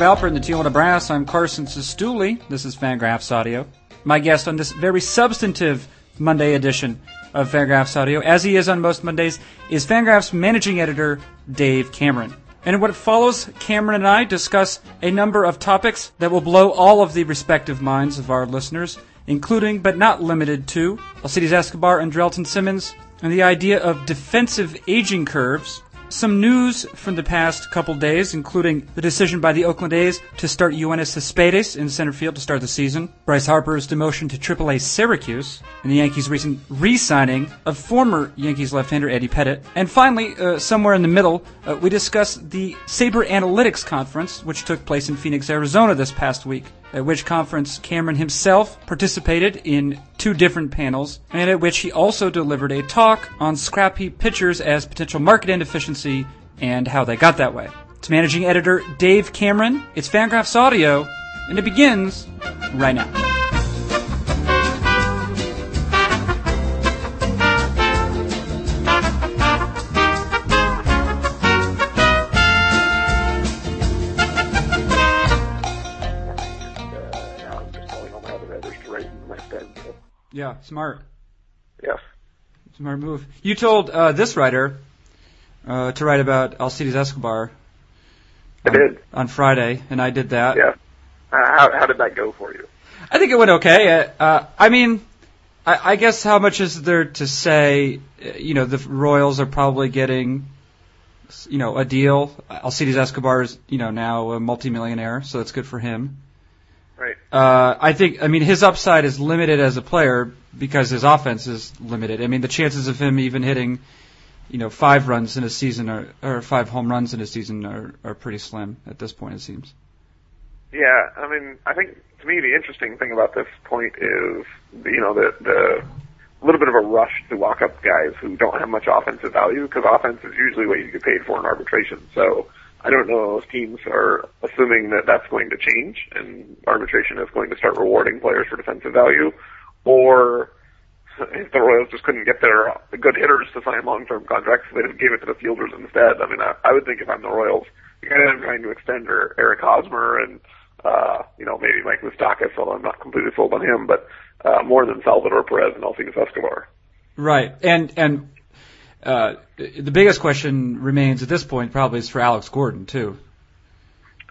Herb Alpert in the Tijuana Brass. I'm Carson Cistulli. This is Fangraphs Audio. My guest on this very substantive Monday edition of Fangraphs Audio, as he is on most Mondays, is Fangraphs managing editor Dave Cameron. And in what follows, Cameron and I discuss a number of topics that will blow all of the respective minds of our listeners, including but not limited to Alcides Escobar and Drelton Simmons, and the idea of defensive aging curves, some news from the past couple days, including the decision by the Oakland A's to start Cespedes in center field to start the season, Bryce Harper's demotion to AAA Syracuse, and the Yankees' recent re-signing of former Yankees left-hander Eddie Pettitte. And finally, uh, somewhere in the middle, uh, we discuss the SABR Analytics Conference, which took place in Phoenix, Arizona this past week at which conference Cameron himself participated in two different panels, and at which he also delivered a talk on scrap heap pitchers as potential market inefficiency and how they got that way. It's managing editor Dave Cameron. It's Fangraphs Audio, and it begins right now. Yeah, smart. Yes. Smart move. You told uh, this writer uh, to write about Alcides Escobar. I on, did on Friday, and I did that. Yeah. Uh, how how did that go for you? I think it went okay. Uh, I mean, I, I guess how much is there to say? Uh, you know, the Royals are probably getting, you know, a deal. Alcides Escobar is, you know, now a multimillionaire, so that's good for him. Right. Uh, I think, I mean, his upside is limited as a player because his offense is limited. I mean, the chances of him even hitting, you know, five runs in a season or, or five home runs in a season are, are pretty slim at this point, it seems. Yeah, I mean, I think to me the interesting thing about this point is, you know, the the little bit of a rush to lock up guys who don't have much offensive value because offense is usually what you get paid for in arbitration. So I don't know if teams are assuming that that's going to change and arbitration is going to start rewarding players for defensive value, or if the Royals just couldn't get their good hitters to sign long-term contracts, so they just gave it to the fielders instead. I mean, I, I would think if I'm the Royals, of trying to extend or Eric Hosmer and, uh, you know, maybe Mike Moustakas, although I'm not completely sold on him, but, uh, more than Salvador Perez and Alcides Escobar. Right. And, and uh, the biggest question remains at this point probably is for Alex Gordon too.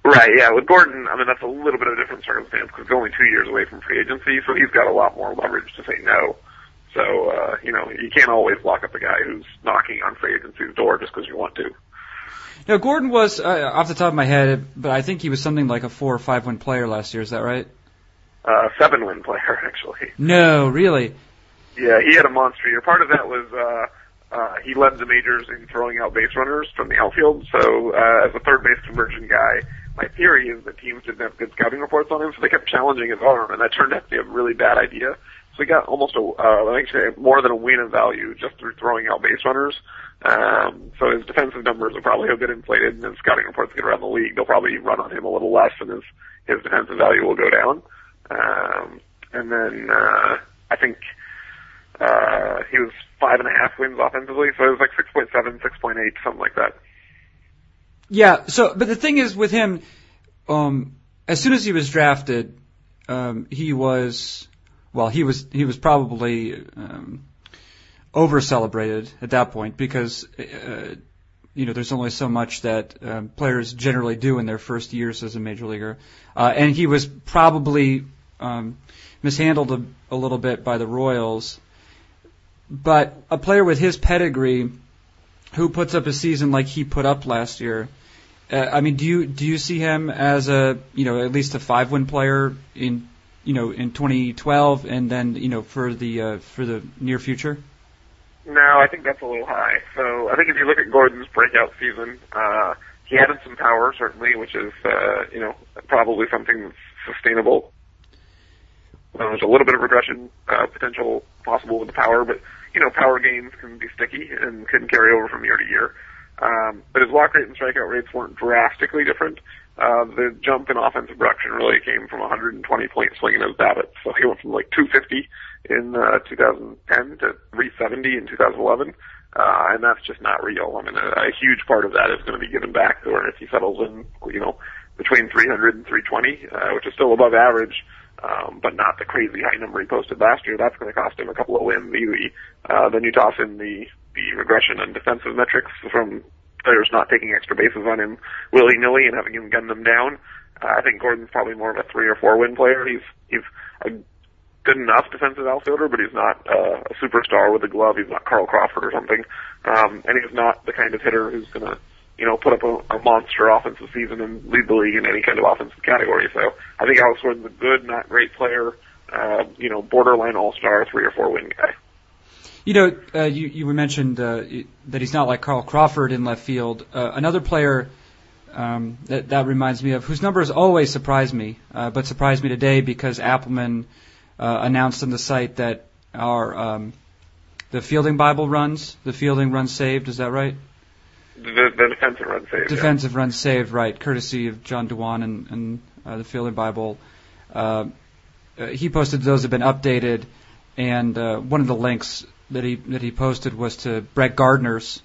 Right, yeah. With Gordon, I mean that's a little bit of a different circumstance because he's only two years away from free agency, so he's got a lot more leverage to say no. So uh, you know you can't always lock up a guy who's knocking on free agency's door just because you want to. Now Gordon was uh, off the top of my head, but I think he was something like a four or five win player last year. Is that right? Uh, seven win player actually. No, really. Yeah, he had a monster year. Part of that was. Uh, uh, he led the majors in throwing out base runners from the outfield. So uh, as a third base conversion guy, my theory is that teams didn't have good scouting reports on him, so they kept challenging his arm, and that turned out to be a really bad idea. So he got almost a, uh, I think more than a win in value just through throwing out base runners. Um, so his defensive numbers will probably have been inflated, and his scouting reports get around the league. They'll probably run on him a little less, and his his defensive value will go down. Um, and then uh, I think uh, he was five and a half wins offensively, so it was like 6.7, 6.8, something like that. Yeah. So, but the thing is with him, um, as soon as he was drafted, um, he was, well, he was he was probably um, over celebrated at that point because. Uh, you know, there's only so much that um, players generally do in their first years as a major leaguer, uh, and he was probably um, mishandled a, a little bit by the Royals but a player with his pedigree, who puts up a season like he put up last year, uh, I mean, do you do you see him as a you know at least a five win player in you know in 2012 and then you know for the uh, for the near future? No, I think that's a little high. So I think if you look at Gordon's breakout season, uh, he added some power certainly, which is uh, you know probably something that's sustainable. Uh, there's a little bit of regression uh, potential possible with the power, but you know, power gains can be sticky and can carry over from year to year. Um, but his walk rate and strikeout rates weren't drastically different. Uh, the jump in offensive production really came from 120 point swing in his BABIP. So he went from like 250 in uh, 2010 to 370 in 2011. Uh, and that's just not real. I mean, a, a huge part of that is going to be given back, or if he settles in, you know, between 300 and 320, uh, which is still above average, um, but not the crazy high number he posted last year. That's going to cost him a couple of wins easy. Uh, then you toss in the the regression and defensive metrics from players not taking extra bases on him willy nilly and having him gun them down. Uh, I think Gordon's probably more of a three or four win player. He's he's a good enough defensive outfielder, but he's not uh, a superstar with a glove. He's not Carl Crawford or something, um, and he's not the kind of hitter who's going to you know, put up a, a monster offensive season and lead the league in any kind of offensive category. So I think Alex Gordon's a good, not great player, uh, you know, borderline all-star, three or four win guy. You know, uh, you, you mentioned uh, that he's not like Carl Crawford in left field. Uh, another player um, that, that reminds me of, whose numbers always surprise me, uh, but surprised me today because Appelman uh, announced on the site that our um, the fielding Bible runs, the fielding runs saved. Is that right? The, the defensive run saved. Defensive yeah. run saved, right? Courtesy of John Dewan and, and uh, the Fielding Bible. Uh, uh, he posted those have been updated, and uh, one of the links that he that he posted was to Brett Gardner's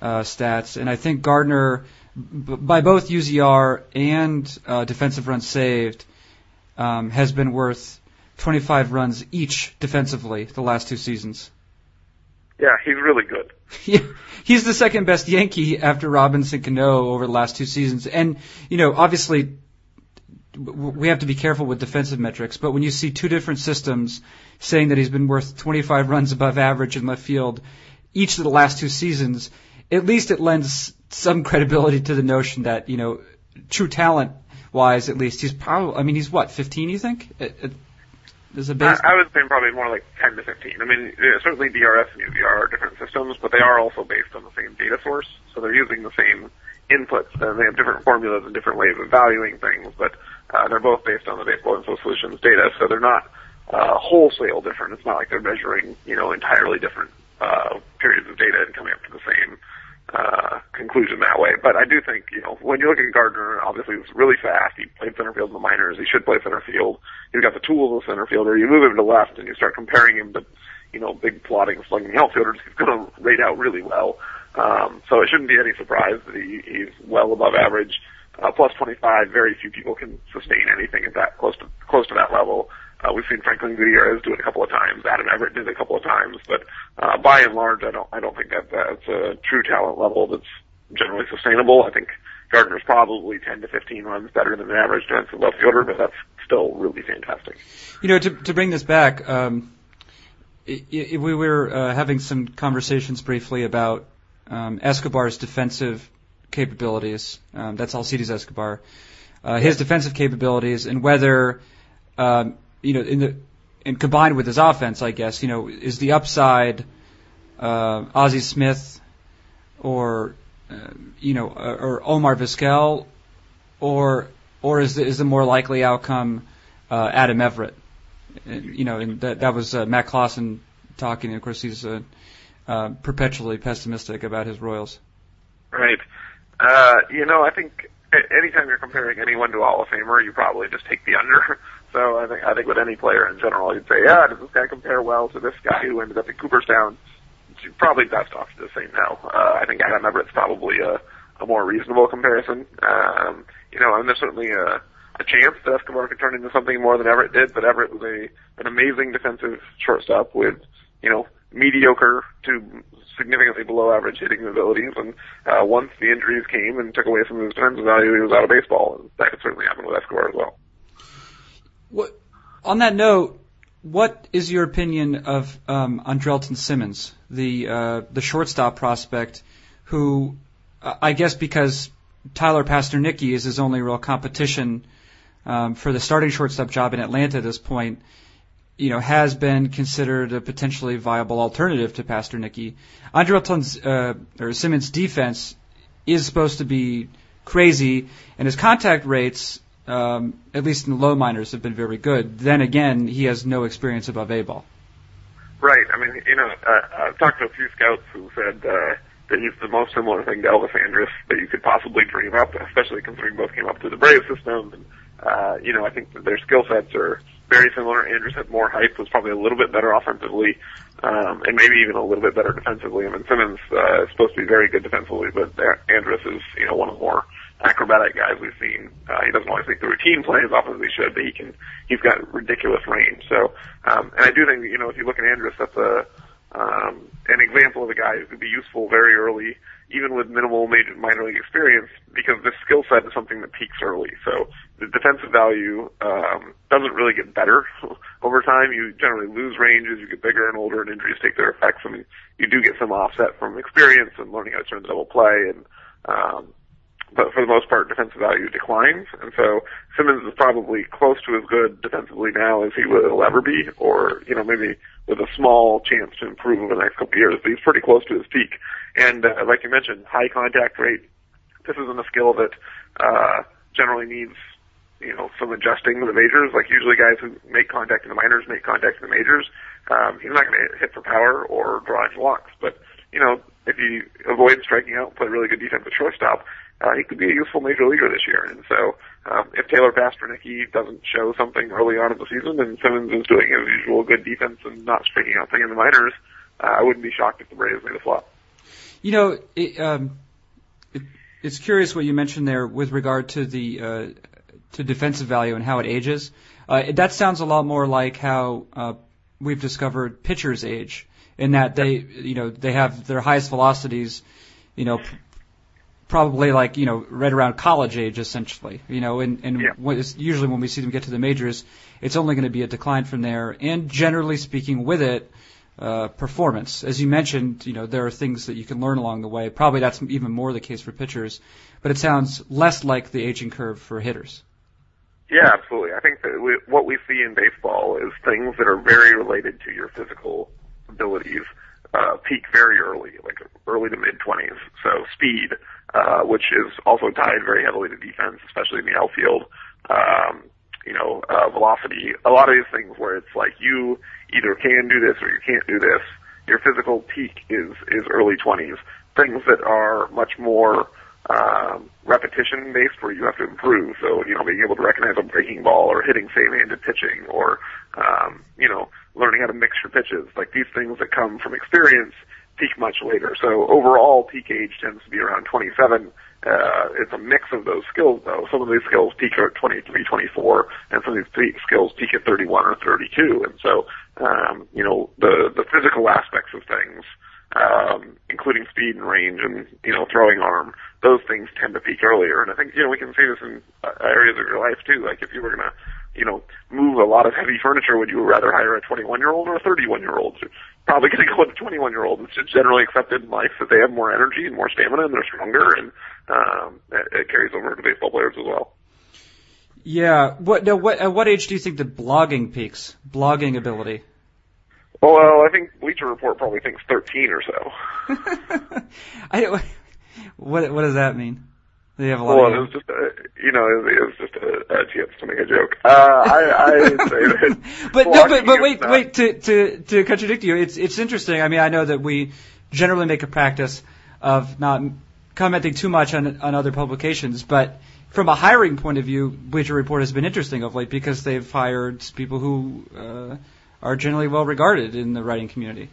uh, stats, and I think Gardner, b- by both UZR and uh, defensive runs saved, um, has been worth 25 runs each defensively the last two seasons. Yeah, he's really good. He's the second best Yankee after Robinson Cano over the last two seasons. And, you know, obviously, we have to be careful with defensive metrics, but when you see two different systems saying that he's been worth 25 runs above average in left field each of the last two seasons, at least it lends some credibility to the notion that, you know, true talent wise, at least, he's probably, I mean, he's what, 15, you think? Base. I, I would say probably more like 10 to 15. I mean, certainly DRS and UZR are different systems, but they are also based on the same data source, so they're using the same inputs, and they have different formulas and different ways of valuing things, but uh, they're both based on the Baseball Info Solutions data, so they're not uh, wholesale different. It's not like they're measuring, you know, entirely different uh, periods of data and coming up to the same uh, conclusion that way. But I do think, you know, when you look at Gardner, obviously he's really fast. He played center field in the minors. He should play center field. He's got the tools of a center fielder. You move him to left and you start comparing him to, you know, big plodding, slugging outfielders. He's going to rate out really well. Um, so it shouldn't be any surprise that he, he's well above average. Uh, plus 25, very few people can sustain anything at that close to close to that level. Uh, we've seen Franklin Gutierrez do it a couple of times. Adam Everett did it a couple of times, but uh, by and large, I don't I don't think that that's a true talent level that's generally sustainable. I think Gardner's probably 10 to 15 runs better than an average defensive left fielder, but that's still really fantastic. You know, to to bring this back, um, it, it, we were uh, having some conversations briefly about um, Escobar's defensive capabilities. Um, that's Alcides Escobar. Uh, his defensive capabilities and whether um, you know, in the and combined with his offense, I guess, you know, is the upside uh, Ozzie Smith or uh, you know, or Omar Vizquel, or or is the, is the more likely outcome uh, Adam Everett? You know, and that that was uh, Matt Klaassen talking. And of course, he's uh, uh, perpetually pessimistic about his Royals. Right. Uh, you know, I think anytime you're comparing anyone to a Hall of Famer, you probably just take the under. So I think I think with any player in general, you'd say, yeah, does this guy compare well to this guy who ended up in Cooperstown? You're probably best off to say no. Uh, I think Adam Everett's probably a, a more reasonable comparison. Um, you know, and there's certainly a, a chance that Escobar could turn into something more than Everett did, but Everett was a an amazing defensive shortstop with, you know, mediocre to significantly below average hitting abilities. And uh, once the injuries came and took away some of his defensive value, he was out of baseball. And that could certainly happen with Escobar as well. What, on that note, what is your opinion of um, Andrelton Simmons, the uh, the shortstop prospect, who I guess because Tyler Pastornicky is his only real competition um, for the starting shortstop job in Atlanta at this point, you know, has been considered a potentially viable alternative to Pastornicky. Andrelton's uh, or Simmons' defense is supposed to be crazy, and his contact rates um, at least in the low minors, have been very good. Then again, he has no experience above A ball. Right. I mean, you know, uh, I've talked to a few scouts who said uh, that he's the most similar thing to Elvis Andrus that you could possibly dream up, especially considering both came up through the Braves system. And, uh, you know, I think that their skill sets are very similar. Andrus had more height, was probably a little bit better offensively, um, and maybe even a little bit better defensively. I mean, Simmons uh, is supposed to be very good defensively, but Andrus is, you know, one of the more acrobatic guys we've seen. Uh, he doesn't always make the routine play as often as he should, but he can. He's got ridiculous range. So, um, and I do think you know if you look at Andrus, that's a um, an example of a guy who could be useful very early, even with minimal major minor league experience, because this skill set is something that peaks early. So the defensive value um, doesn't really get better over time. You generally lose ranges, you get bigger and older, and injuries take their effects. I mean, you do get some offset from experience and learning how to turn the double play and um, but for the most part, defensive value declines. And so Simmons is probably close to as good defensively now as he will ever be, or, you know, maybe with a small chance to improve over the next couple of years, but he's pretty close to his peak. And, uh, like you mentioned, high contact rate. This isn't a skill that, uh, generally needs, you know, some adjusting to the majors. Like usually guys who make contact in the minors make contact in the majors. Um, he's not going to hit for power or any walks, but, you know, if you avoid striking out, play really good defense at shortstop, uh, he could be a useful major leaguer this year. And so, um, if Tyler Pastornicky doesn't show something early on in the season, and Simmons is doing his usual good defense and not striking out thing in the minors, uh, I wouldn't be shocked if the Braves made a flop. You know, it, um, it, it's curious what you mentioned there with regard to the uh, to defensive value and how it ages. Uh, that sounds a lot more like how uh, we've discovered pitchers age, in that they, you know, they have their highest velocities, you know, probably like you know right around college age essentially you know and and yeah. usually when we see them get to the majors it's only going to be a decline from there. And generally speaking with it uh, performance. As you mentioned you know there are things that you can learn along the way. Probably that's even more the case for pitchers but it sounds less like the aging curve for hitters. Yeah absolutely. I think that we, what we see in baseball is things that are very related to your physical abilities uh, peak very early, like early to mid 20s. So speed, uh, which is also tied very heavily to defense, especially in the outfield. Um, you know, uh, velocity, a lot of these things where it's like you either can do this or you can't do this. Your physical peak is, is early 20s. Things that are much more, um, repetition based where you have to improve. So, you know, being able to recognize a breaking ball or hitting same-handed pitching or, um, you know, learning how to mix your pitches. Like these things that come from experience peak much later. So overall peak age tends to be around 27. Uh, it's a mix of those skills though. Some of these skills peak at 23, 24, and some of these skills peak at 31 or 32. And so, um, you know, the, the physical aspects of things, um, including speed and range and, you know, throwing arm, those things tend to peak earlier. And I think, you know, we can see this in uh, areas of your life too. Like if you were going to, you know, move a lot of heavy furniture, would you rather hire a 21 year old or a 31 year old? Probably going to go with a 21 year old. It's just generally accepted in life that they have more energy and more stamina and they're stronger and, um, it, it carries over to baseball players as well. Yeah. What, now, what, at what age do you think the blogging peaks? Blogging ability? Well, I think Bleacher Report probably thinks 13 or so. I, what, what does that mean? They have a lot well, of it was just a, you know, it was, just a, a chance to make a joke. Uh, I, I say that. but no, but, but wait, wait, to, to, to contradict you, it's, it's interesting. I mean, I know that we generally make a practice of not commenting too much on, on other publications, but from a hiring point of view, Bleacher Report has been interesting of late because they've hired people who, uh, are generally well regarded in the writing community.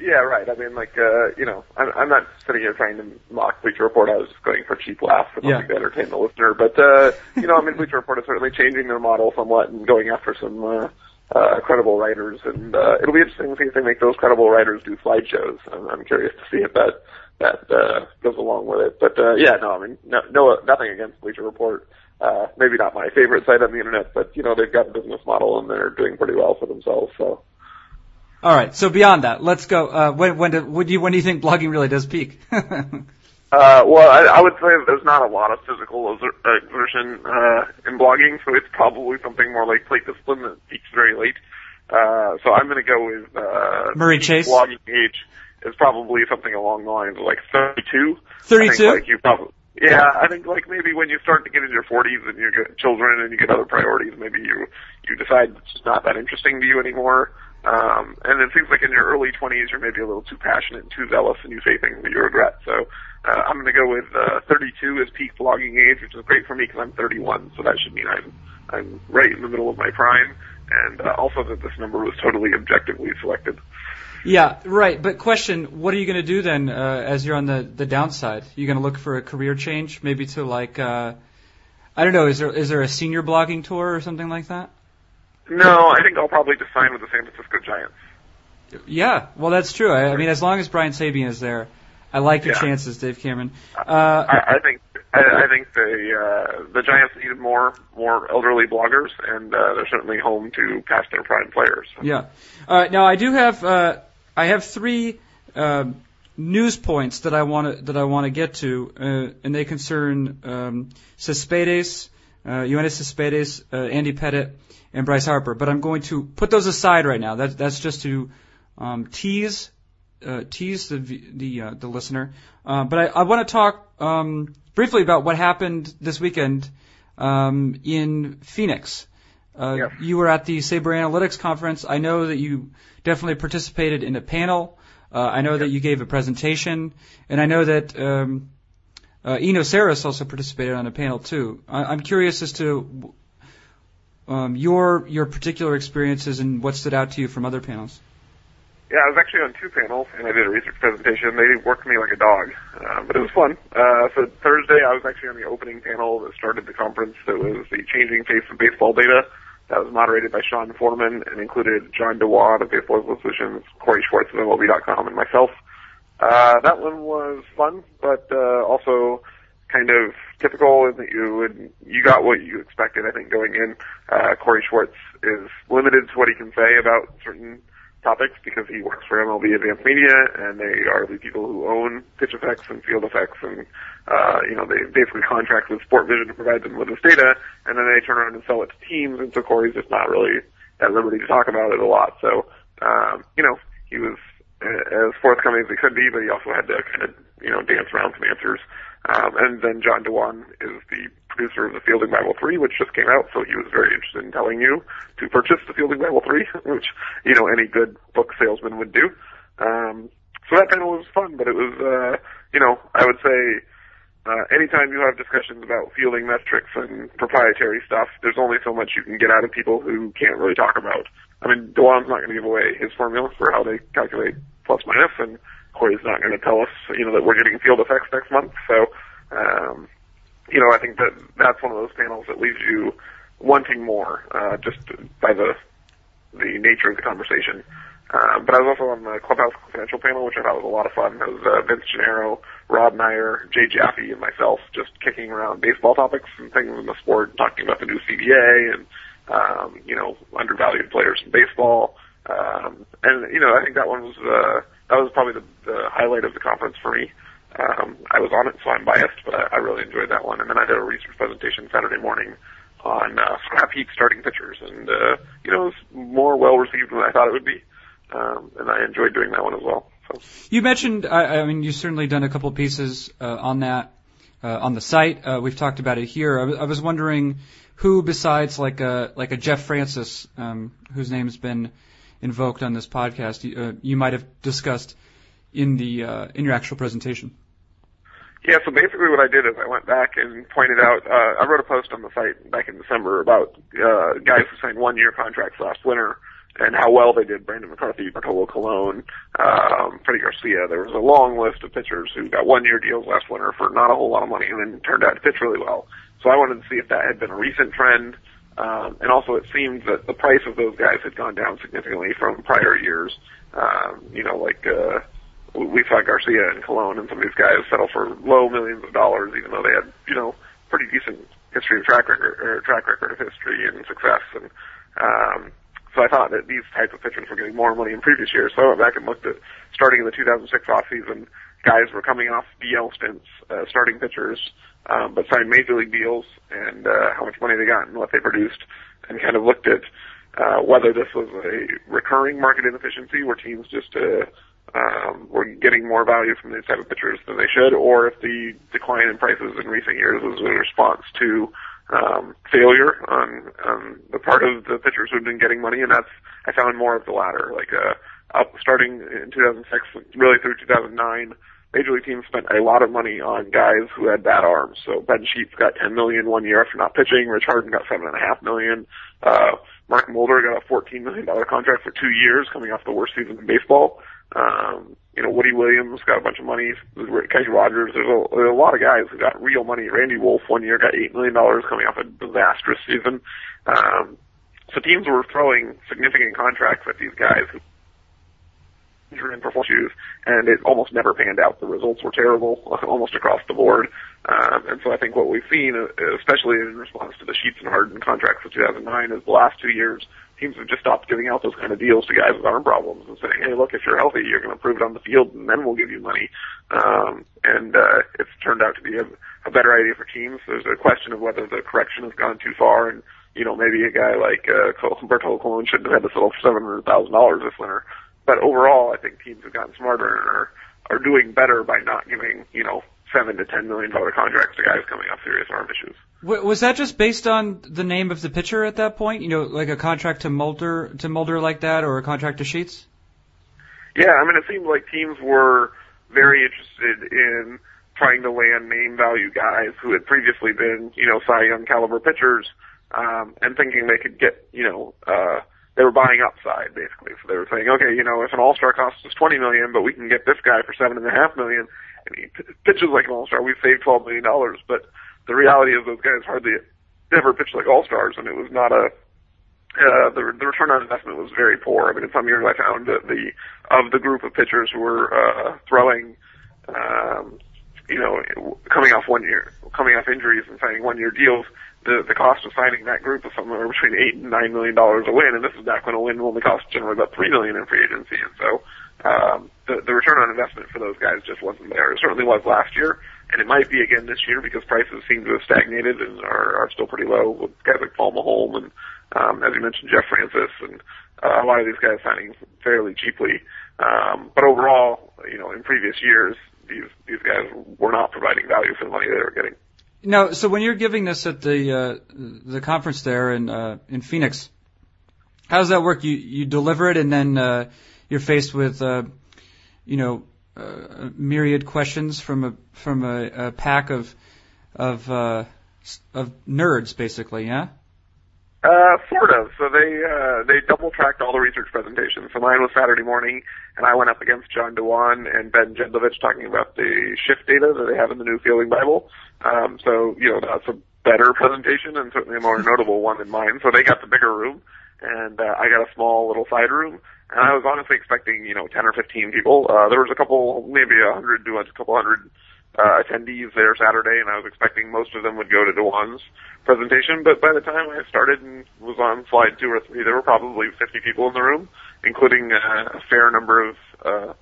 Yeah, right. I mean, like, uh, you know, I'm, I'm not sitting here trying to mock Bleacher Report. I was just going for cheap laughs and yeah. to entertain the listener. But, uh, you know, I mean, Bleacher Report is certainly changing their model somewhat and going after some, uh, uh, credible writers. And, uh, it'll be interesting to see if they make those credible writers do slideshows. I'm, I'm curious to see if that, that, uh, goes along with it. But, uh, yeah, no, I mean, no, no, nothing against Bleacher Report. Uh, maybe not my favorite site on the internet, but, you know, they've got a business model and they're doing pretty well for themselves, so. All right. So beyond that, let's go. Uh, when when do, when do you when do you think blogging really does peak? uh, well, I, I would say that there's not a lot of physical exertion uh, in blogging, so it's probably something more like plate discipline that peaks very late. Uh, so I'm going to go with uh, Murray Chass. Blogging age is probably something along the lines of like 32. 32. like you probably. Yeah, I think like maybe when you start to get into your 40s and you get children and you get other priorities, maybe you you decide it's just not that interesting to you anymore. Um, and it seems like in your early 20s, you're maybe a little too passionate and too zealous, and you say things that you regret. So uh, I'm going to go with uh, 32 as peak blogging age, which is great for me because I'm 31, so that should mean I'm I'm right in the middle of my prime. and uh, also that this number was totally objectively selected. Yeah, right. But question: What are you going to do then, uh, as you're on the the downside? You going to look for a career change, maybe to like, uh, I don't know. Is there is there a senior blogging tour or something like that? No, I think I'll probably just sign with the San Francisco Giants. Yeah, well, that's true. I, I mean, as long as Brian Sabean is there, I like your Yeah. chances, Dave Cameron. Uh, I, I think I, I think the uh, the Giants needed more more elderly bloggers, and uh, they're certainly home to past their prime players. Yeah. Uh, now I do have uh, I have three um, news points that I want to that I want to get to, uh, and they concern um, Cespedes, uh, Yoenis Cespedes, uh, Andy Pettitte, and Bryce Harper. But I'm going to put those aside right now. That, that's just to um, tease uh, tease the the uh, the listener. Uh, but I, I want to talk um, briefly about what happened this weekend um, in Phoenix. Uh, Yeah. You were at the SABR Analytics conference. I know that you definitely participated in a panel. Uh, I know that you gave a presentation, and I know that um, uh, Eno Sarris also participated on a panel too. I, I'm curious as to um, your your particular experiences and what stood out to you from other panels. Yeah, I was actually on two panels, and I did a research presentation. They worked me like a dog, uh, but it was fun. Uh, so Thursday, I was actually on the opening panel that started the conference. That was the changing face of baseball data. That was moderated by Sean Foreman and included John Dewan of Baseball Solutions, Corey Schwartz of MLB.com, and myself. Uh, that one was fun, but uh, also kind of typical in that you would you got what you expected. I think going in, uh, Corey Schwartz is limited to what he can say about certain topics because he works for MLB Advanced Media, and they are the people who own PITCHf/x and FIELDf/x, and uh, you know they basically contract with Sportvision to provide them with this data, and then they turn around and sell it to teams, and so Corey's just not really at liberty to talk about it a lot. So um, you know he was as forthcoming as he could be, but he also had to kind of you know dance around some answers. Um, and then John Dewan is the producer of the Fielding Bible 3, which just came out, so he was very interested in telling you to purchase the Fielding Bible 3, which, you know, any good book salesman would do. Um, so that panel was fun, but it was, uh, you know, I would say, uh, anytime you have discussions about fielding metrics and proprietary stuff, there's only so much you can get out of people who can't really talk about. I mean, Dewan's not going to give away his formula for how they calculate plus minus, and Corey's not going to tell us, you know, that we're getting FIELDf/x next month. So, um, you know, I think that that's one of those panels that leaves you wanting more, uh, just by the the nature of the conversation. Um, but I was also on the Clubhouse Confidential panel, which I thought was a lot of fun. It was uh, Vince Gennaro, Rob Neyer, Jay Jaffe, and myself just kicking around baseball topics and things in the sport, talking about the new CBA and, um, you know, undervalued players in baseball. Um, and, you know, I think that one was, uh, that was probably the, the highlight of the conference for me. Um, I was on it, so I'm biased, but I, I really enjoyed that one. And then I did a research presentation Saturday morning on uh, scrap heap starting pitchers, and uh, you know, it was more well received than I thought it would be, um, and I enjoyed doing that one as well. So You mentioned, I, I mean, you've certainly done a couple of pieces uh, on that uh, on the site. Uh, we've talked about it here. I, w- I was wondering who, besides like a like a Jeff Francis, um, whose name's been invoked on this podcast, you, uh, you might have discussed in the uh, in your actual presentation. Yeah, so basically what I did is I went back and pointed out, uh, I wrote a post on the site back in December about, uh, guys who signed one year contracts last winter and how well they did. Brandon McCarthy, Bartolo Colon, um, Freddie Garcia. There was a long list of pitchers who got one year deals last winter for not a whole lot of money and then turned out to pitch really well. So I wanted to see if that had been a recent trend. Um, and also it seemed that the price of those guys had gone down significantly from prior years. Um, you know, like, uh, we saw Garcia and Colon and some of these guys settle for low millions of dollars, even though they had, you know, pretty decent history of track record, or track record of history and success. And um, so I thought that these types of pitchers were getting more money in previous years. So I went back and looked at starting in the 2006 offseason, guys were coming off DL stints, uh, starting pitchers, um, but signed major league deals and uh, how much money they got and what they produced, and kind of looked at uh, whether this was a recurring market inefficiency where teams just uh, um, were getting more value from these type of pitchers than they should, or if the decline in prices in recent years was in response to um, failure on, on the part of the pitchers who've been getting money, and that's I found more of the latter. Like uh, up starting in 2006, really through 2009, major league teams spent a lot of money on guys who had bad arms. So Ben Sheets got 10 million one year after not pitching. Rich Harden got seven and a half million. Uh, Mark Mulder got a $14 million contract for two years coming off the worst season in baseball. Um, you know, Woody Williams got a bunch of money. Kenny Rogers. There's a, there's a lot of guys who got real money. Randy Wolf one year got $8 million coming off a disastrous season. Um, so teams were throwing significant contracts at these guys who were in performance shoes, and it almost never panned out. The results were terrible almost across the board. Um, and so I think what we've seen, especially in response to the Sheets and Harden contracts of 2009, is the last two years teams have just stopped giving out those kind of deals to guys with arm problems and saying, hey, look, if you're healthy, you're going to prove it on the field, and then we'll give you money. Um, and uh, it's turned out to be a, a better idea for teams. There's a question of whether the correction has gone too far, and you know maybe a guy like uh, Bartolo Colon shouldn't have had to settle for seven hundred thousand dollars this winter. But overall, I think teams have gotten smarter and are are doing better by not giving you know seven to ten million dollar contracts to guys coming off serious arm issues. Was that just based on the name of the pitcher at that point? You know, like a contract to Mulder to Mulder like that, or a contract to Sheets? Yeah, I mean, it seemed like teams were very interested in trying to land name value guys who had previously been, you know, Cy Young caliber pitchers, um, and thinking they could get, you know, uh, they were buying upside basically. So they were saying, okay, you know, if an all-star costs us 20 million, but we can get this guy for seven and a half million, and he pitches like an all-star, we've saved 12 million dollars. But the reality is those guys hardly ever pitched like all-stars, and it was not a uh, the, the return on investment was very poor. I mean, in some years I found that the of the group of pitchers who were uh, throwing, um, you know, coming off one year, coming off injuries and signing one-year deals, the the cost of signing that group was somewhere between eight and nine million dollars a win, and this is back when a win only cost generally about three million in free agency, and so um, the the return on investment for those guys just wasn't there. It certainly was last year, and it might be again this year because prices seem to have stagnated and are, are still pretty low with guys like Paul Maholm and um, as you mentioned Jeff Francis and uh, a lot of these guys signing fairly cheaply. Um, but overall, you know, in previous years, these these guys were not providing value for the money they were getting. No, so when you're giving this at the uh, the conference there in uh, in Phoenix, how does that work? You you deliver it and then uh, you're faced with uh, you know uh, myriad questions from a from a, a pack of of uh, of nerds, basically, yeah. Uh, sort of. So they uh, they double tracked all the research presentations. So mine was Saturday morning, and I went up against John Dewan and Ben Jedlovec talking about the shift data that they have in the new Fielding Bible. Um, so, you know, that's a better presentation and certainly a more notable one than mine. So they got the bigger room and uh, I got a small little side room. And I was honestly expecting, you know, 10 or 15 people. Uh, there was a couple, maybe a hundred to a couple hundred uh, attendees there Saturday, and I was expecting most of them would go to Dewan's presentation. But by the time I started and was on slide two or three, there were probably 50 people in the room, including uh, a fair number of uh,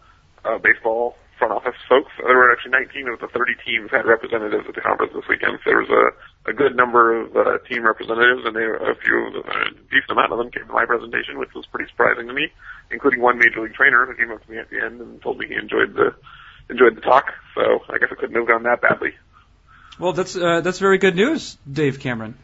uh, baseball front office folks. There were actually 19 of the 30 teams had representatives at the conference this weekend. So there was a, a good number of uh, team representatives, and they, a few, a decent amount of them came to my presentation, which was pretty surprising to me, including one major league trainer who came up to me at the end and told me he enjoyed the enjoyed the talk. So I guess it couldn't have gone that badly. Well, that's uh, that's very good news, Dave Cameron.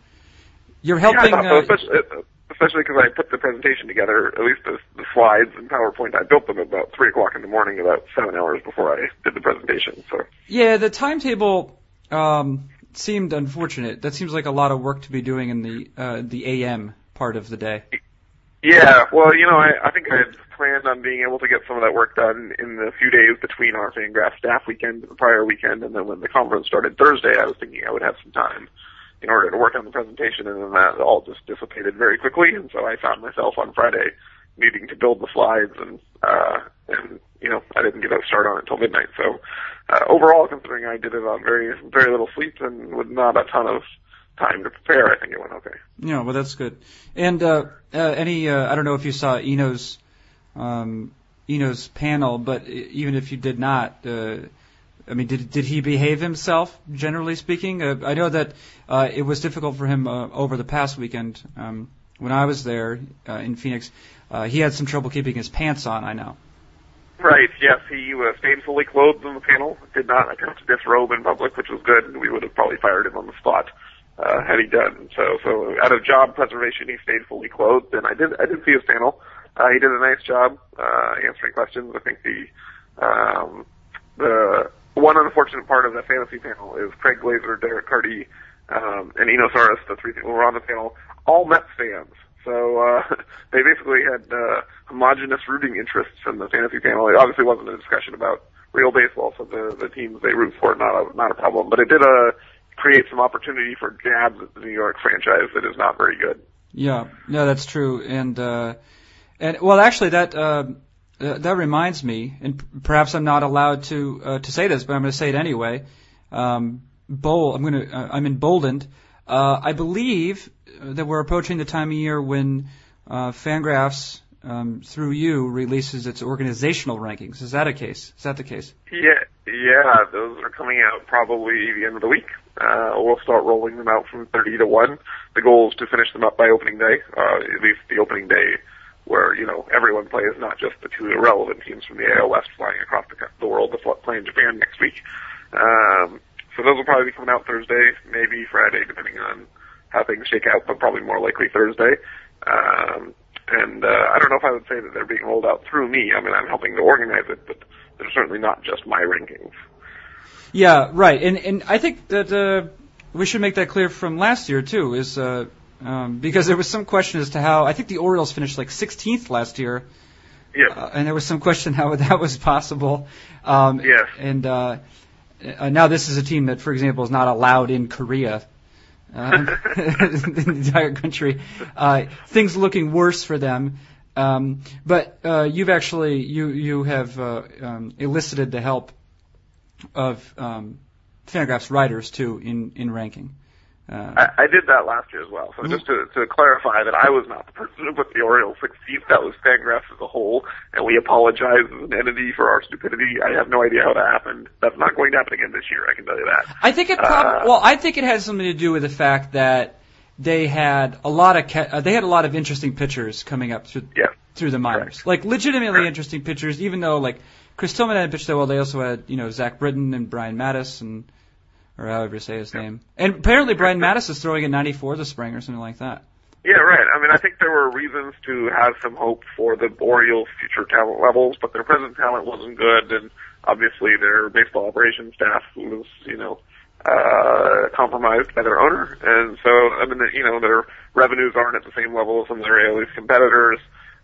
You're helping. Yeah, so, uh, especially, because I put the presentation together, at least the, the slides and PowerPoint. I built them about three o'clock in the morning, about seven hours before I did the presentation. So yeah, the timetable um, seemed unfortunate. That seems like a lot of work to be doing in the uh, the AM part of the day. Yeah, well, you know, I, I think I had planned on being able to get some of that work done in the few days between our Fangraph staff weekend and the prior weekend, and then when the conference started Thursday, I was thinking I would have some time in order to work on the presentation, and then that all just dissipated very quickly, and so I found myself on Friday needing to build the slides, and uh, and you know I didn't get a start on it until midnight. So uh, overall, considering I did it on very very little sleep and with not a ton of time to prepare, I think it went okay. Yeah, well that's good. And uh, uh, any uh, I don't know if you saw Eno's um, Eno's panel, but even if you did not. Uh, I mean, did did he behave himself? Generally speaking, uh, I know that uh, it was difficult for him uh, over the past weekend. Um, when I was there uh, in Phoenix, uh, he had some trouble keeping his pants on. I know. Right. Yes, he was stayed fully clothed on the panel. Did not attempt to disrobe in public, which was good. We would have probably fired him on the spot uh, had he done so. So, out of job preservation, he stayed fully clothed. And I did. I did see his panel. Uh, he did a nice job uh, answering questions. I think the um, the one unfortunate part of the fantasy panel is Craig Glazer, Derek Carty, um, and Eno Sarris, the three people who were on the panel, all Mets fans. So uh, they basically had uh, homogenous rooting interests in the fantasy panel. It obviously wasn't a discussion about real baseball, so the the teams they root for not a not a problem. But it did uh, create some opportunity for jabs at the New York franchise that is not very good. Yeah, no, that's true, and uh, and well, actually, that uh, uh, that reminds me, and perhaps I'm not allowed to uh, to say this, but I'm going to say it anyway. Um, Bowl, I'm going to, uh, I'm emboldened. Uh, I believe that we're approaching the time of year when uh, Fangraphs, um, through you, releases its organizational rankings. Is that a case? Is that the case? Yeah, yeah, those are coming out probably the end of the week. Uh, we'll start rolling them out from 30 to 1. The goal is to finish them up by opening day, uh, at least the opening day where, you know, everyone plays, not just the two irrelevant teams from the AL West flying across the, the world to play in Japan next week. Um, so those will probably be coming out Thursday, maybe Friday, depending on how things shake out, but probably more likely Thursday. Um, and uh, I don't know if I would say that they're being rolled out through me. I mean, I'm helping to organize it, but they're certainly not just my rankings. Yeah, right. And and I think that uh, we should make that clear from last year too, is uh, um, because there was some question as to how I think the Orioles finished like 16th last year. Yeah. Uh, and there was some question how that was possible. Um, Yes. And uh, uh, now this is a team that, for example, is not allowed in Korea. Um, in the entire country, uh, things looking worse for them. Um, but uh, you've actually you you have uh, um, elicited the help of um, Fangraphs writers too in in ranking. Uh, I, I did that last year as well. So just to, to clarify that I was not the person who put the Orioles 16th, that was Fangraphs as a whole, and we apologize as an entity for our stupidity. I have no idea how that happened. That's not going to happen again this year, I can tell you that. I think it Uh, prob- well, I think it has something to do with the fact that they had a lot of ca- uh, they had a lot of interesting pitchers coming up through Yeah. through the minors, like legitimately interesting pitchers. Even though like Chris Tillman hadn't pitched that well, they also had you know Zach Britton and Brian Matusz and or however you say his name. And apparently Brian Matusz is throwing at 94 this spring or something like that. Yeah, right. I mean, I think there were reasons to have some hope for the Orioles' future talent levels, but their present talent wasn't good, and obviously their baseball operations staff was, you know, uh, compromised by their owner, and so I mean, you know, their revenues aren't at the same level as some of their AL East competitors.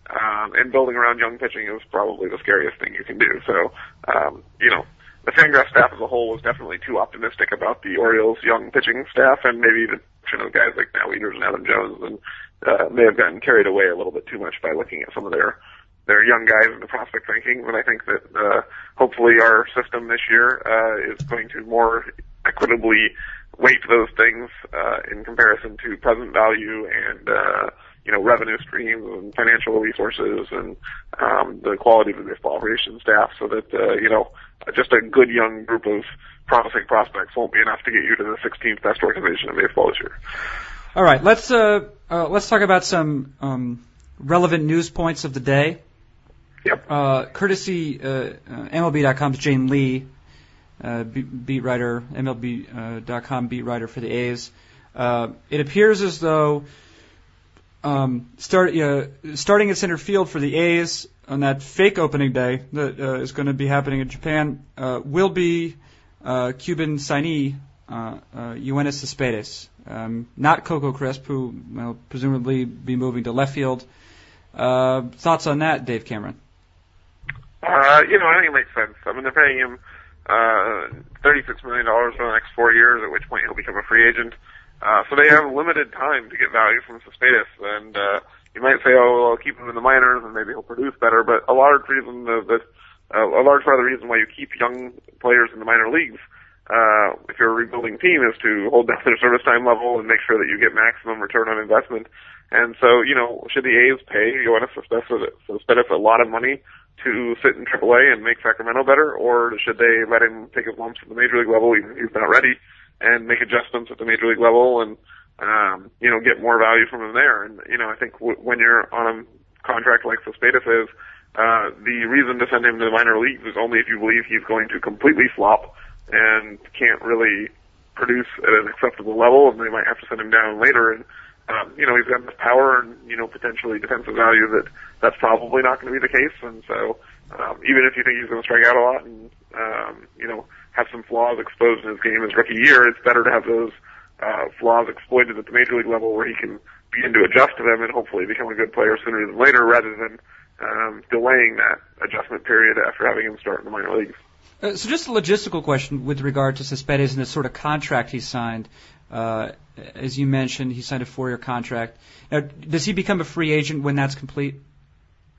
Um, and building around young pitching is probably the scariest thing you can do. So, um, you know, the Fangraphs staff as a whole was definitely too optimistic about the Orioles' young pitching staff, and maybe the you know guys like Matt Wieters and Adam Jones, and uh, may have gotten carried away a little bit too much by looking at some of their their young guys in the prospect rankings. And I think that uh, hopefully our system this year uh, is going to more equitably weight those things uh, in comparison to present value and. Uh, you know, revenue streams and financial resources and um, the quality of the baseball operations staff so that, uh, you know, just a good young group of promising prospects won't be enough to get you to the 16th best organization in baseball this year. All right, let's uh, uh, let's talk about some um, relevant news points of the day. Yep. Uh, courtesy uh, uh, MLB.com's Jane Lee, uh, beat writer, MLB.com beat writer for the A's. Uh, it appears as though um, start, uh, starting at center field for the A's on that fake opening day that uh, is going to be happening in Japan uh, will be uh, Cuban signee uh, uh, Yoenis Cespedes, um, not Coco Crisp, who will presumably be moving to left field. Uh, thoughts on that, Dave Cameron? Uh, you know, I think it makes sense. I mean, they're paying him uh, $36 million for the next four years, at which point he'll become a free agent. Uh, so they have limited time to get value from Cespedes, and uh, you might say, oh, well, I'll keep him in the minors, and maybe he'll produce better. But a large reason that, that uh, a large part of the reason why you keep young players in the minor leagues, uh, if you're a rebuilding team, is to hold down their service time level and make sure that you get maximum return on investment. And so, you know, should the A's pay Yoenis Cespedes a lot of money to sit in AAA and make Sacramento better, or should they let him take his lumps at the major league level even if he's not ready? And make adjustments at the major league level and um, you know get more value from him there. And you know I think w- when you're on a contract like Cespedes is, uh, the reason to send him to the minor leagues is only if you believe he's going to completely flop and can't really produce at an acceptable level, and they might have to send him down later. And um, you know he's got enough power and you know potentially defensive value that that's probably not going to be the case. And so um, even if you think he's going to strike out a lot and um, you know have some flaws exposed in his game his rookie year, it's better to have those uh, flaws exploited at the major league level where he can begin to adjust to them and hopefully become a good player sooner than later, rather than um, delaying that adjustment period after having him start in the minor leagues. Uh, so just a logistical question with regard to Cespedes and the sort of contract he signed. Uh, as you mentioned, he signed a four-year contract. Now, does he become a free agent when that's complete?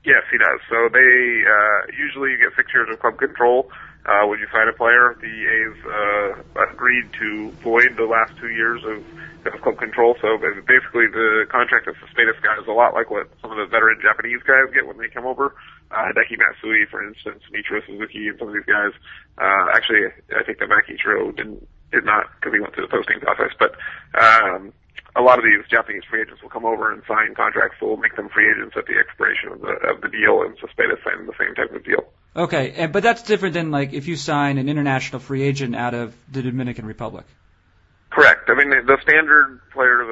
Yes, he does. So they uh, usually get six years of club control. Uh, when you sign a player, the A's uh, agreed to void the last two years of, of club control. So basically, the contract of Cespedes guy is a lot like what some of the veteran Japanese guys get when they come over. Uh, Hideki Matsui, for instance, Ichiro Suzuki, and some of these guys. Uh, actually, I think that Makichiro didn't did not because he went through the posting process, but um, a lot of these Japanese free agents will come over and sign contracts that will make them free agents at the expiration of the of the deal, and Cespedes signing the same type of deal. Okay, and, but that's different than like if you sign an international free agent out of the Dominican Republic. Correct. I mean, the, the standard player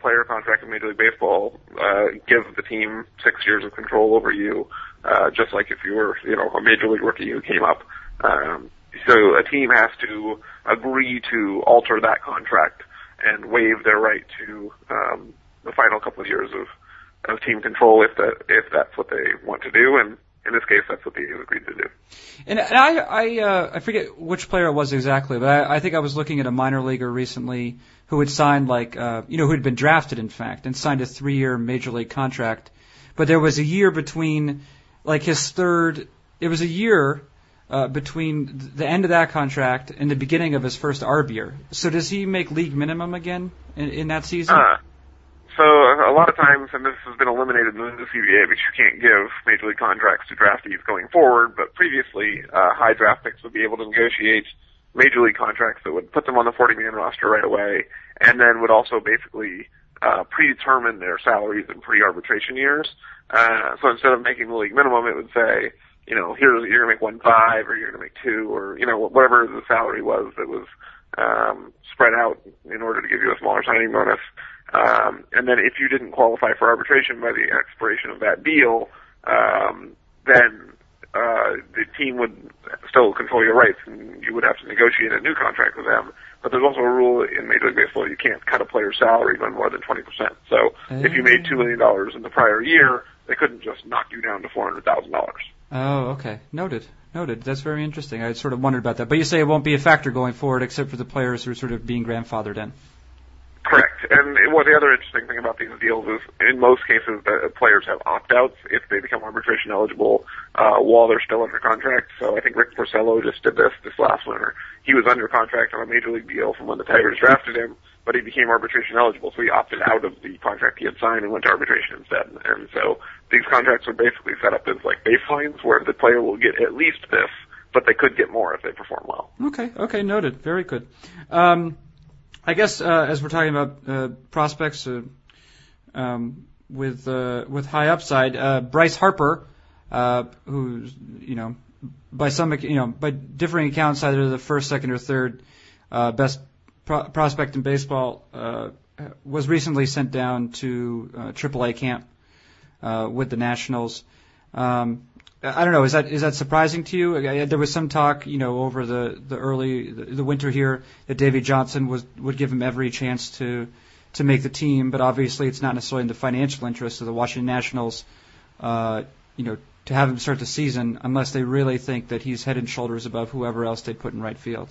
player contract in Major League Baseball uh, gives the team six years of control over you, uh, just like if you were, you know, a major league rookie who came up. Um, so a team has to agree to alter that contract and waive their right to um, the final couple of years of, of team control if that if that's what they want to do. And in this case, that's what they agreed to do. And, and I I uh, I forget which player it was exactly, but I, I think I was looking at a minor leaguer recently who had signed like uh, you know who had been drafted in fact and signed a three-year major league contract, but there was a year between like his third. It was a year uh, between the end of that contract and the beginning of his first ARB year. So does he make league minimum again in, in that season? Uh, so a lot of times, and this has been eliminated in the CBA because you can't give major league contracts to draftees going forward. But previously, uh, high draft picks would be able to negotiate major league contracts that would put them on the 40-man roster right away, and then would also basically uh, predetermine their salaries in pre-arbitration years. Uh, so instead of making the league minimum, it would say you know, here's you're gonna make one five or you're gonna make two or you know whatever the salary was that was um, spread out in order to give you a smaller signing bonus. Um, and then if you didn't qualify for arbitration by the expiration of that deal, um, then uh, the team would still control your rights and you would have to negotiate a new contract with them. But there's also a rule in Major League Baseball you can't cut a player's salary by more than 20%. So if you made $2 million in the prior year, they couldn't just knock you down to $400,000. Oh, okay. Noted. Noted. That's very interesting. I sort of wondered about that. But you say it won't be a factor going forward except for the players who are sort of being grandfathered in. Correct. And well, the other interesting thing about these deals is, in most cases, the players have opt-outs if they become arbitration eligible uh, while they're still under contract. So I think Rick Porcello just did this this last winter. He was under contract on a major league deal from when the Tigers drafted him, but he became arbitration eligible, so he opted out of the contract he had signed and went to arbitration instead. And so these contracts are basically set up as like baselines where the player will get at least this, but they could get more if they perform well. Okay, okay, noted. Very good. Um, I guess uh, as we're talking about uh, prospects uh, um, with uh, with high upside, uh, Bryce Harper, uh, who's you know by some you know by differing accounts either the first, second, or third best pro- prospect in baseball uh, was recently sent down to uh, AAA camp uh, with the Nationals. Um, I don't know. Is that is that surprising to you? There was some talk, you know, over the the early the, the winter here that Davey Johnson was would give him every chance to to make the team, but obviously it's not necessarily in the financial interest of the Washington Nationals, uh, you know, to have him start the season unless they really think that he's head and shoulders above whoever else they put in right field.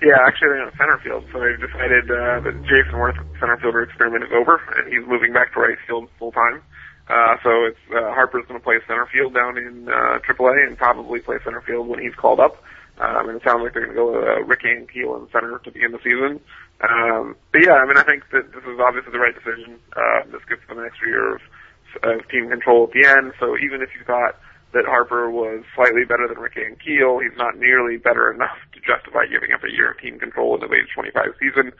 Yeah, actually they're in center field, so they've decided uh, that Jayson Werth center fielder experiment is over, and he's moving back to right field full time. Uh, so it's uh, Harper's going to play center field down in uh, AAA and probably play center field when he's called up. Um, and it sounds like they're going to go with uh, Rick Ankiel in center to begin the season. Um, but yeah, I mean, I think that this is obviously the right decision. Uh, this gives them an extra year of, of team control at the end. So even if you thought that Harper was slightly better than Rick Ankiel. He's not nearly better enough justify giving up a year of team control in the age 25 season.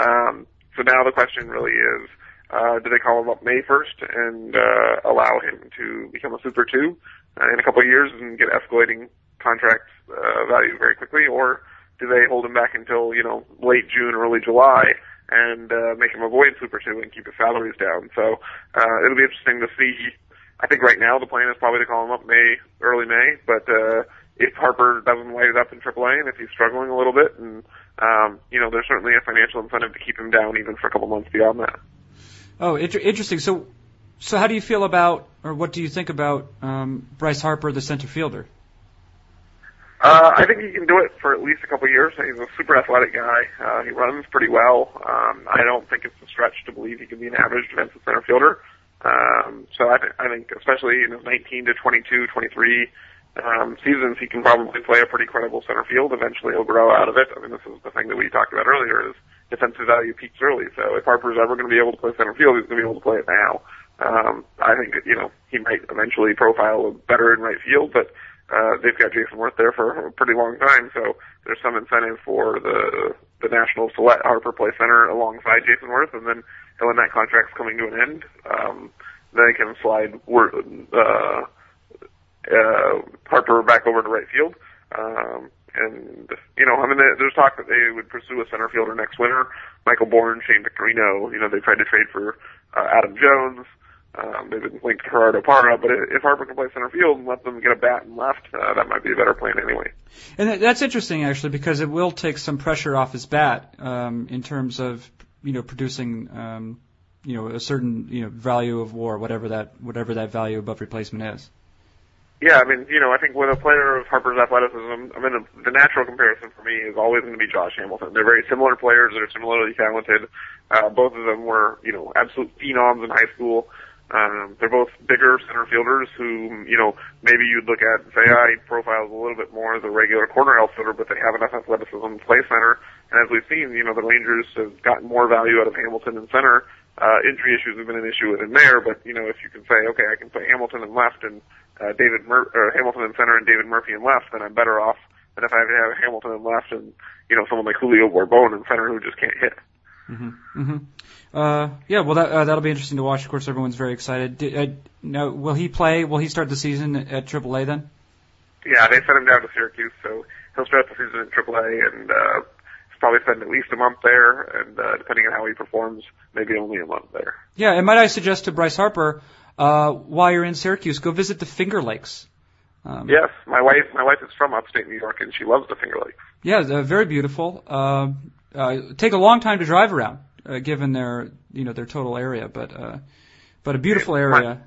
Um, so now the question really is, uh, do they call him up May 1st and uh, allow him to become a Super 2 uh, in a couple of years and get escalating contract uh, value very quickly, or do they hold him back until, you know, late June, early July and uh, make him avoid Super 2 and keep his salaries down? So uh, it'll be interesting to see I think right now the plan is probably to call him up May, early May. But uh, if Harper doesn't light it up in AAA, and if he's struggling a little bit, and um, you know, there's certainly a financial incentive to keep him down even for a couple months beyond that. Oh, inter- interesting. So, so how do you feel about, or what do you think about um, Bryce Harper, the center fielder? Uh, I think he can do it for at least a couple of years. He's a super athletic guy. Uh, he runs pretty well. Um, I don't think it's a stretch to believe he can be an average defensive center fielder. Um, so I, th- I think, especially in his 19 to 22, 23 um, seasons, he can probably play a pretty credible center field. Eventually, he'll grow out of it. I mean, this is the thing that we talked about earlier: is defensive value peaks early. So if Harper's ever going to be able to play center field, he's going to be able to play it now. Um, I think you know he might eventually profile better in right field, but uh, they've got Jayson Werth there for a pretty long time, so there's some incentive for the the Nationals to let Harper play center alongside Jayson Werth, and then when that contract's coming to an end, um, they can slide uh, uh, Harper back over to right field. Um, and you know, I mean, there's talk that they would pursue a center fielder next winter. Michael Bourn, Shane Victorino. You know, they tried to trade for uh, Adam Jones. Um, they've been linked to Gerardo Parra, but if Harper can play center field and let them get a bat and left, uh, that might be a better plan anyway. And that's interesting actually because it will take some pressure off his bat um, in terms of you know producing um, you know a certain you know value of WAR, whatever that whatever that value above replacement is. Yeah, I mean, you know, I think with a player of Harper's athleticism, I mean, the, natural comparison for me is always going to be Josh Hamilton. They're very similar players. They're similarly talented. Uh, both of them were, you know, absolute phenoms in high school. Um, they're both bigger center fielders who, you know, maybe you'd look at and say, ah, he profiles a little bit more as a regular corner outfielder, but they have enough athleticism to play center. And as we've seen, you know, the Rangers have gotten more value out of Hamilton in center. Uh, injury issues have been an issue with him there, but, you know, if you can say, okay, I can put Hamilton in left and, uh, David Mur- or Hamilton in center and David Murphy in left, then I'm better off than if I have Hamilton in left and, you know, someone like Julio Borbon in center who just can't hit. Mm-hmm. Mm-hmm. Uh, yeah, well, that uh, that'll be interesting to watch. Of course, everyone's very excited. Did, uh, now, will he play? Will he start the season at AAA then? Yeah, they sent him down to Syracuse, so he'll start the season at AAA, and uh, he's probably spend at least a month there, and uh, depending on how he performs, maybe only a month there. Yeah, and might I suggest to Bryce Harper, uh, while you're in Syracuse, go visit the Finger Lakes. Um, yes, my wife my wife is from upstate New York, and she loves the Finger Lakes. Yeah, they're very beautiful. Uh, uh, take a long time to drive around uh, given their you know their total area, but uh, but a beautiful area.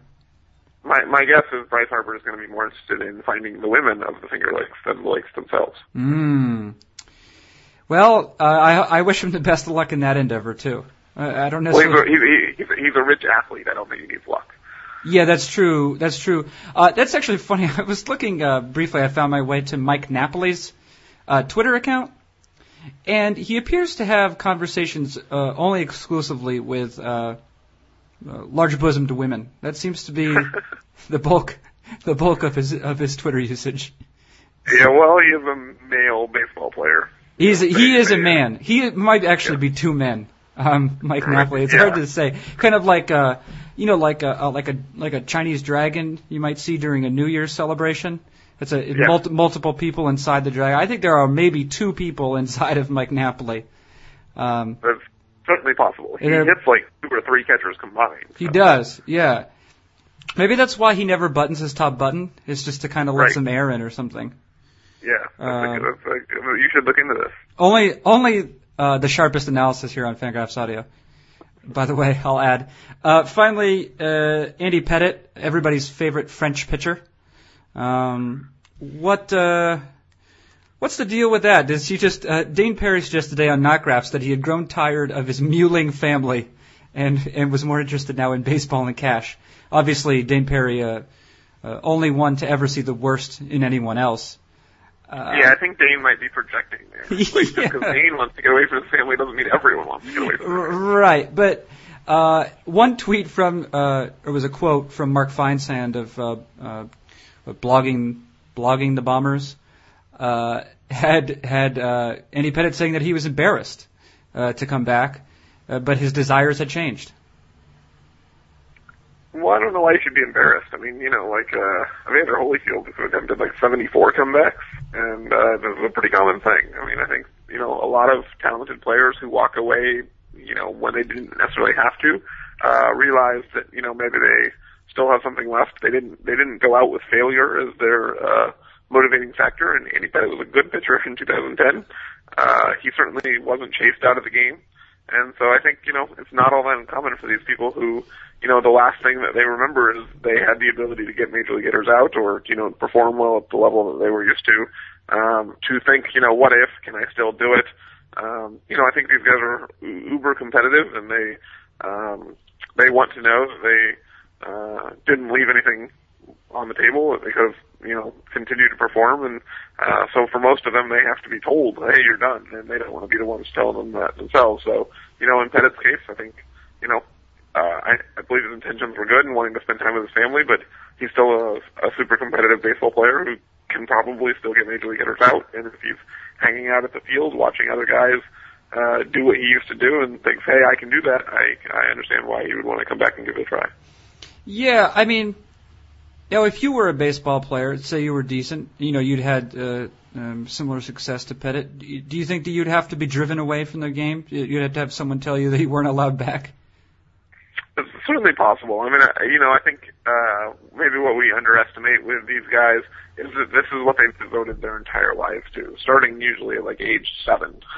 My my guess is Bryce Harper is going to be more interested in finding the women of the Finger Lakes than the lakes themselves. Mm. Well, uh, I I wish him the best of luck in that endeavor too. I, I don't necessarily. Well, he's, a, he's, a, he's a rich athlete. I don't think he needs luck. Yeah, that's true. That's true. Uh, that's actually funny. I was looking uh, briefly. I found my way to Mike Napoli's uh, Twitter account, and he appears to have conversations uh, only exclusively with uh, uh, large bosomed women. That seems to be the bulk, the bulk of his of his Twitter usage. Yeah, well, he is a male baseball player. He's a, he is a man. He might actually yeah. be two men. Um, Mike Napoli. It's yeah. hard to say. Kind of like a, you know, like a, a like a like a Chinese dragon you might see during a New Year's celebration. It's a yeah. multi- multiple people inside the dragon. I think there are maybe two people inside of Mike Napoli. Um, That's certainly possible. He hits like two or three catchers combined. So. He does, yeah. Maybe that's why he never buttons his top button. It's just to kind of let right. some air in or something. Yeah, uh, that's like, you should look into this. Only, only uh, the sharpest analysis here on Fangraphs Audio. By the way, I'll add. Uh, finally, uh, Andy Pettitte, everybody's favorite French pitcher. Um, what uh, what's the deal with that? Does he just uh, Dayn Perry suggested today on NotGraphs that he had grown tired of his mewling family and and was more interested now in baseball and cash. Obviously, Dayn Perry, uh, uh, only one to ever see the worst in anyone else. Uh, yeah, I think Dayn might be projecting there. Like, yeah. Just because Dayn wants to get away from his family doesn't mean everyone wants to get away from family. Right, but uh, one tweet from, uh, or was a quote from Mark Feinsand of uh, uh, blogging blogging the Bombers, uh, had had uh, Andy Pettitte saying that he was embarrassed uh, to come back, uh, but his desires had changed. Well, I don't know why you should be embarrassed. I mean, you know, like uh, Evander Holyfield attempted like 74 comebacks, and uh, this is a pretty common thing. I mean, I think you know a lot of talented players who walk away, you know, when they didn't necessarily have to, uh, realize that you know maybe they still have something left. They didn't they didn't go out with failure as their uh, motivating factor, and Pettitte was a good pitcher in 2010. Uh, he certainly wasn't chased out of the game. And so I think, you know, it's not all that uncommon for these people who, you know, the last thing that they remember is they had the ability to get major league hitters out or, you know, perform well at the level that they were used to, um, to think, you know, what if, can I still do it? Um, you know, I think these guys are uber competitive and they, um, they want to know that they, uh, didn't leave anything on the table that they could have, you know, continued to perform. And, uh, so for most of them, they have to be told, hey, you're done. And they don't want to be the ones telling them that themselves. So, you know, in Pettitte's case, I think, you know, uh, I, I believe his intentions were good and wanting to spend time with his family, but he's still a, a super competitive baseball player who can probably still get major league hitters out. And if he's hanging out at the field watching other guys uh, do what he used to do and thinks, hey, I can do that, I I understand why he would want to come back and give it a try. Yeah, I mean, know, if you were a baseball player, say you were decent, you know, you'd had uh, um, similar success to Pettitte. Do you think that you'd have to be driven away from the game? You'd have to have someone tell you that you weren't allowed back. It's certainly possible. I mean, I, you know, I think uh, maybe what we underestimate with these guys is that this is what they've devoted their entire lives to, starting usually at like age seven.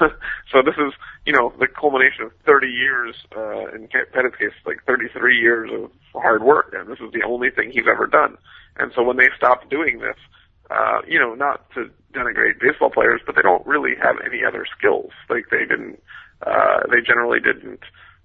so this is, you know, the culmination of 30 years, uh, in Pettitte's case, like 33 years of hard work, and this is the only thing he's ever done. And so when they stop doing this, uh, you know, not to denigrate baseball players, but they don't really have any other skills. Like they didn't, uh, they generally didn't,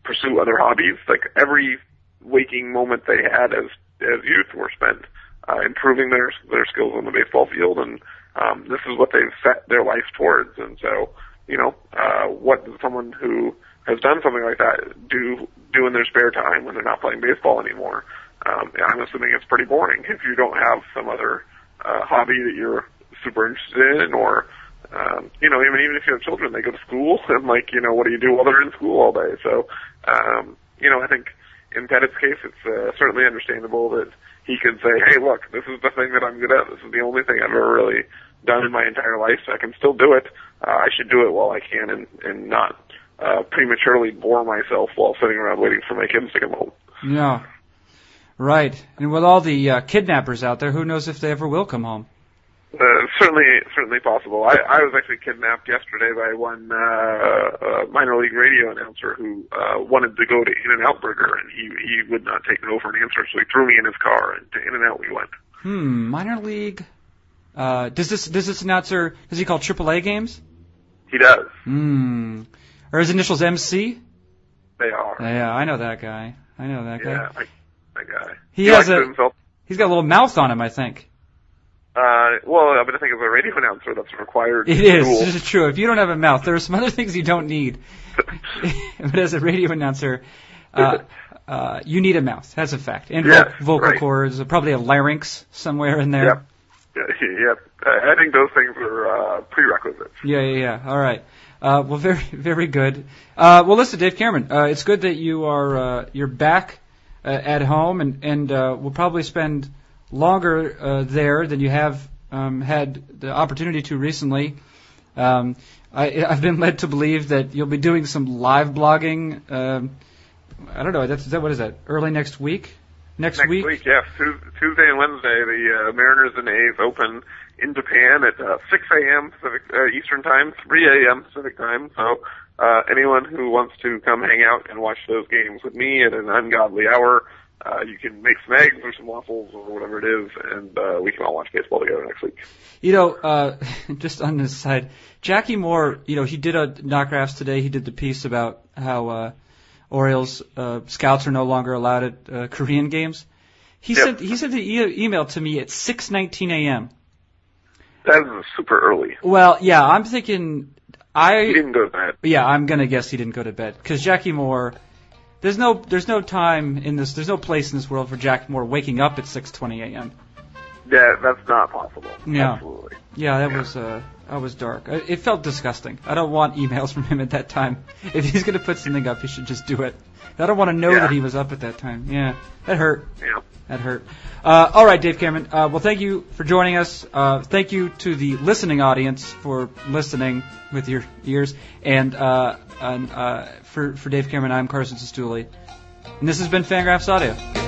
pursue other hobbies. Like every waking moment they had as as youth were spent uh, improving their their skills on the baseball field, and um, this is what they've set their life towards. And so, you know, uh, what does someone who has done something like that do do in their spare time when they're not playing baseball anymore? Um, I'm assuming it's pretty boring if you don't have some other uh, hobby that you're super interested in, or um, you know, even even if you have children, they go to school, and like, you know, what do you do while they're in school all day? So, um, you know, I think in Pettitte's case, it's uh, certainly understandable that he could say, "Hey, look, this is the thing that I'm good at. This is the only thing I've ever really done in my entire life. So I can still do it. Uh, I should do it while I can, and and not uh, prematurely bore myself while sitting around waiting for my kids to come home." Yeah, right. And with all the uh, kidnappers out there, who knows if they ever will come home? Uh, certainly, certainly possible. I, I was actually kidnapped yesterday by one uh, uh, minor league radio announcer who uh, wanted to go to In and Out Burger, and he he would not take no for an answer, so he threw me in his car, and to In and Out we went. Hmm, minor league. Uh, does this does this announcer does he call AAA games? He does. Hmm. Are his initials MC? They are. Yeah, I know that guy. I know that guy. Yeah, I, that guy. He, he has a. He's got a little mouth on him, I think. Uh, well, I mean, I think as a radio announcer, that's required. It is. Rule. This is true. If you don't have a mouth, there are some other things you don't need. but as a radio announcer, uh, uh, you need a mouth. That's a fact. And Yes, vocal right. cords, probably a larynx somewhere in there. Yep. Yep. Uh, I think those things are uh, prerequisites. Yeah, yeah, yeah. All right. Uh, well, very, very good. Uh, well, listen, Dave Cameron, uh, it's good that you are uh, you're back uh, at home, and and uh, we'll probably spend longer uh, there than you have um, had the opportunity to recently. Um, I, I've been led to believe that you'll be doing some live blogging. Um, I don't know. That's that what is that? Early next week? Next, Next week, yes. Tu- Tuesday and Wednesday, the uh, Mariners and A's open in Japan at uh, 6 a.m. Pacific uh, Eastern Time, 3 a.m. Pacific Time. So uh, anyone who wants to come hang out and watch those games with me at an ungodly hour, uh, you can make some eggs or some waffles or whatever it is, and uh, we can all watch baseball together next week. You know, uh, just on this side, Jackie Moore, you know, he did a NotGraphs today. He did the piece about how uh, Orioles uh, scouts are no longer allowed at uh, Korean games. He Yep. sent he sent the e- email to me at 6:19 a.m. That is super early. Well, yeah, I'm thinking I He didn't go to bed. yeah, I'm gonna guess he didn't go to bed because Jackie Moore. There's no there's no time in this there's no place in this world for Jack Moore waking up at 6:20 a.m. Yeah, that's not possible. Yeah. Absolutely. Yeah, that Yeah. was uh, that was dark. Uh, It felt disgusting. I don't want emails from him at that time. If he's gonna put something up, he should just do it. I don't want to know Yeah. that he was up at that time. Yeah, that hurt. Yeah. That hurt. Uh, all right, Dave Cameron. Uh, well, thank you for joining us. Uh, thank you to the listening audience for listening with your ears. And, uh, and uh, for for Dave Cameron, I'm Carson Cistulli, and this has been Fangraphs Audio.